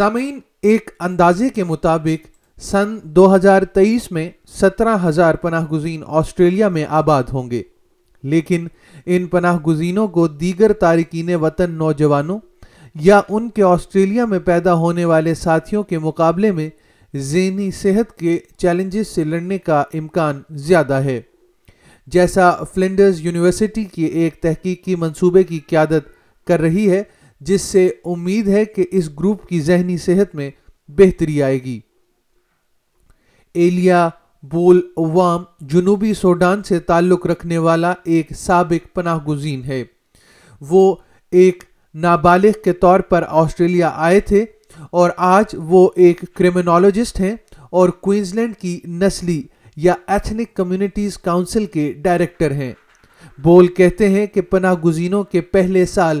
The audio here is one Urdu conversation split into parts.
سامعین، ایک اندازے کے مطابق سن دو ہزار تیئیس میں سترہ ہزار پناہ گزین آسٹریلیا میں آباد ہوں گے۔ لیکن ان پناہ گزینوں کو دیگر تارکین وطن نوجوانوں یا ان کے آسٹریلیا میں پیدا ہونے والے ساتھیوں کے مقابلے میں ذہنی صحت کے چیلنجز سے لڑنے کا امکان زیادہ ہے۔ جیسا فلنڈرز یونیورسٹی کی ایک تحقیقی منصوبے کی قیادت کر رہی ہے جس سے امید ہے کہ اس گروپ کی ذہنی صحت میں بہتری آئے گی۔ ایلیا بول عوام جنوبی سوڈان سے تعلق رکھنے والا ایک سابق پناہ گزین ہے۔ وہ ایک نابالغ کے طور پر آسٹریلیا آئے تھے اور آج وہ ایک کرمنالوجسٹ ہیں اور کوئنزلینڈ کی نسلی یا ایتھنک کمیونٹیز کاؤنسل کے ڈائریکٹر ہیں۔ بول کہتے ہیں کہ پناہ گزینوں کے پہلے سال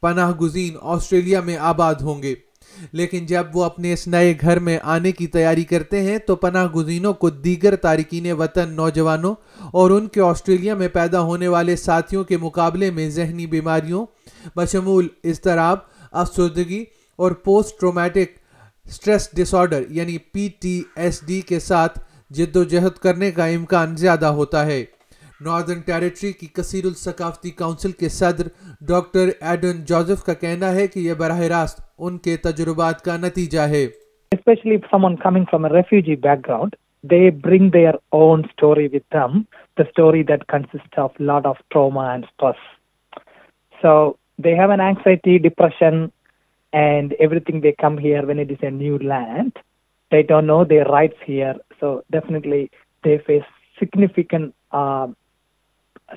پناہ گزین آسٹریلیا میں آباد ہوں گے۔ لیکن جب وہ اپنے اس نئے گھر میں آنے کی تیاری کرتے ہیں، تو پناہ گزینوں کو دیگر تارکین وطن نوجوانوں اور ان کے آسٹریلیا میں پیدا ہونے والے ساتھیوں کے مقابلے میں ذہنی بیماریوں، بشمول اضطراب، افسردگی اور post traumatic stress disorder یعنی پی ٹی ایس ڈی کے ساتھ جد و جہد کرنے کا امکان زیادہ ہوتا ہے۔ ناردرن ٹیریٹری کی کثیر الثقافتی کاؤنسل کے صدر ڈاکٹر ایڈن جوزف کا کہنا ہے کہ یہ براہ راست ان کے تجربات کا نتیجہ ہے۔ Especially someone coming from a refugee background they bring their own story with them the story that consist of lot of trauma and stress so they have an anxiety depression and everything they come here when it is a new land they don't know their rights here so definitely they face significant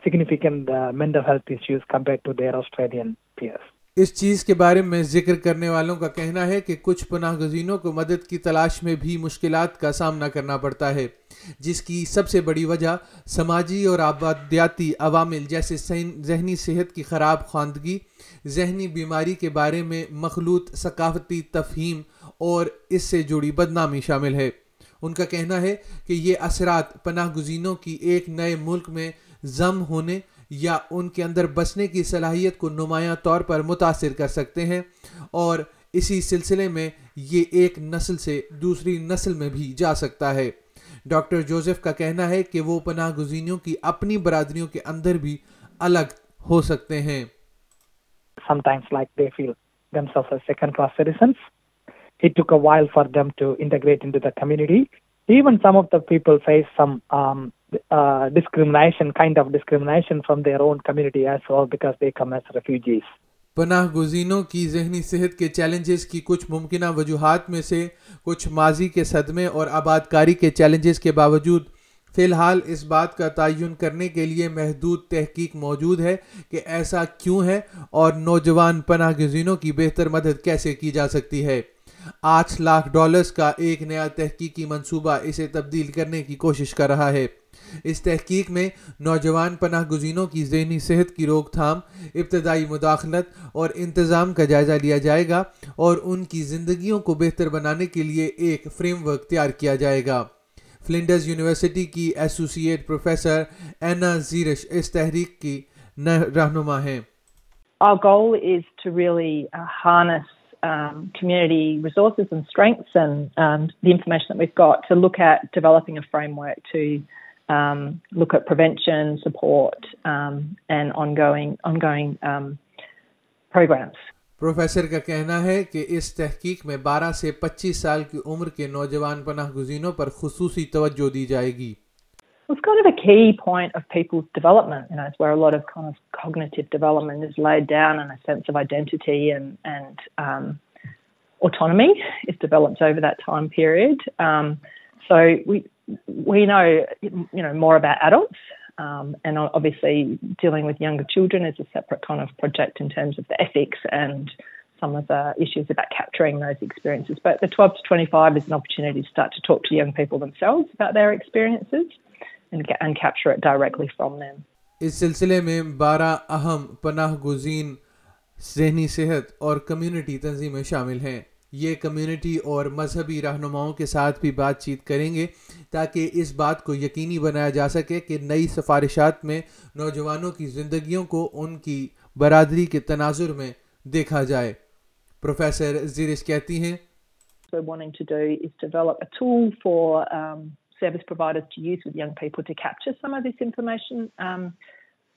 significant uh, mental health issues compared to their Australian peers. اس چیز کے بارے میں ذکر کرنے والوں کا کہنا ہے کہ کچھ پناہ گزینوں کو مدد کی تلاش میں بھی مشکلات کا سامنا کرنا پڑتا ہے جس کی سب سے بڑی وجہ سماجی اور آبادیاتی عوامل جیسے ذہنی صحت کی خراب خواندگی ذہنی بیماری کے بارے میں مخلوط ثقافتی تفہیم اور اس سے جڑی بدنامی شامل ہے ان کا کہنا ہے کہ یہ اثرات پناہ گزینوں کی ایک نئے ملک میں ضم ہونے یا ان کے اندر بسنے کی صلاحیت کو نمایاں طور پر متاثر کر سکتے ہیں اور اسی سلسلے میں یہ ایک نسل سے دوسری نسل میں بھی جا سکتا ہے ڈاکٹر جوزف کا کہنا ہے کہ وہ پناہ گزینوں کی اپنی برادریوں کے اندر بھی الگ ہو سکتے ہیں Sometimes like they feel themselves as second class citizens. It took a while for them to integrate into the community. Even some of the people face some um, uh, discrimination, kind of discrimination from their own community as well because they come as refugees. پناہ گزینوں کی ذہنی صحت کے چیلنجز کی کچھ ممکنہ وجوہات میں سے کچھ ماضی کے صدمے اور آباد کاری کے چیلنجز کے باوجود فی الحال اس بات کا تعین کرنے کے لیے محدود تحقیق موجود ہے کہ ایسا کیوں ہے اور نوجوان پناہ گزینوں کی بہتر مدد کیسے کی جا سکتی ہے آٹھ لاکھ ڈالرز کا ایک نیا تحقیقی منصوبہ اسے تبدیل کرنے کی کوشش کر رہا ہے اس تحقیق میں نوجوان پناہ گزینوں کی ذہنی صحت کی روک تھام ابتدائی مداخلت اور انتظام کا جائزہ لیا جائے گا اور ان کی زندگیوں کو بہتر بنانے کے لیے ایک فریم ورک تیار کیا جائے گا۔ فلنڈرز یونیورسٹی کی ایسوسیٹ پروفیسر اینا زیرش اس تحریک کی رہنما ہیں۔ Our goal is to really uh, harness um, community resources and strengths and um, the information that we've got to look at developing a framework to um, look at prevention, support, um, and ongoing ongoing um, programs. Professor کا کہنا ہے کہ اس تحقیق میں بارہ سے پچیس سال کی عمر کے نوجوان پناہ گزینوں پر خصوصی توجہ دی جائے گی So we, we know you know more about adults um, and obviously dealing with younger children is a separate kind of project in terms of the ethics and some of the issues about capturing those experiences. But the 12 to 25 is an opportunity to start to talk to young people themselves about their experiences and, get, and capture it directly from them. اس سلسلے میں بارہ اہم پناہ گزین ذہنی صحت اور کمیونٹی تنظیمیں شامل ہیں یہ کمیونٹی اور مذہبی رہنماؤں کے ساتھ بھی بات چیت کریں گے تاکہ اس بات کو یقینی بنایا جا سکے کہ نئی سفارشات میں نوجوانوں کی زندگیوں کو ان کی برادری کے تناظر میں دیکھا جائے پروفیسر زیرش کہتی ہیں we're wanting to do is develop a tool for um, service providers to use with young people to capture some of this information um,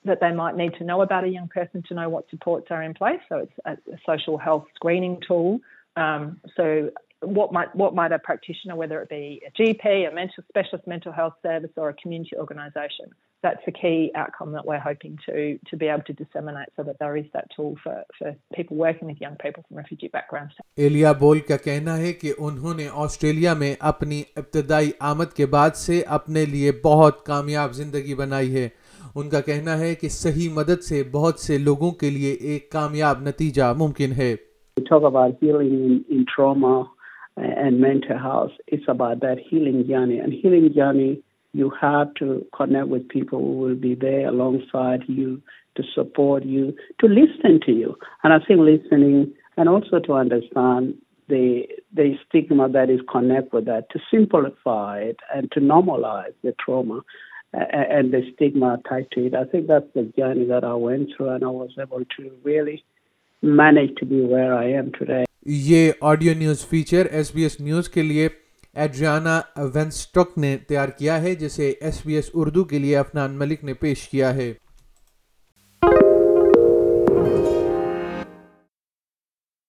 that they might need to know about a young person to know what supports are in place. So it's a, a social health screening tool. Um, so what might what might a practitioner, whether it be a GP, a mental specialist mental health service, or a community organisation, that's the key outcome that we're hoping to to be able to disseminate, so that there is that tool for for people working with young people from refugee backgrounds. ایلیا بول کا کہنا ہے کہ انہوں نے آسٹریلیا میں اپنی ابتدائی آمد کے بعد سے اپنے لیے بہت کامیاب زندگی بنائی ہے ان کا کہنا ہے کہ صحیح مدد سے بہت سے لوگوں کے لیے ایک کامیاب نتیجہ ممکن ہے We talk about healing in, in trauma and mental health. It's about that healing journey. And healing journey, you have to connect with people who will be there alongside you to support you, to listen to you. And I think listening and also to understand the the stigma that is connected with that, to simplify it and to normalize the trauma and the stigma tied to it. I think that's the journey that I went through, and I was able to really managed to be where I am today. یہ audio news feature S B S news کے لیے ایڈریانا وینسٹوک نے تیار کیا ہے، جسے ایس بی ایس اردو کے لیے افنان ملک نے پیش کیا ہے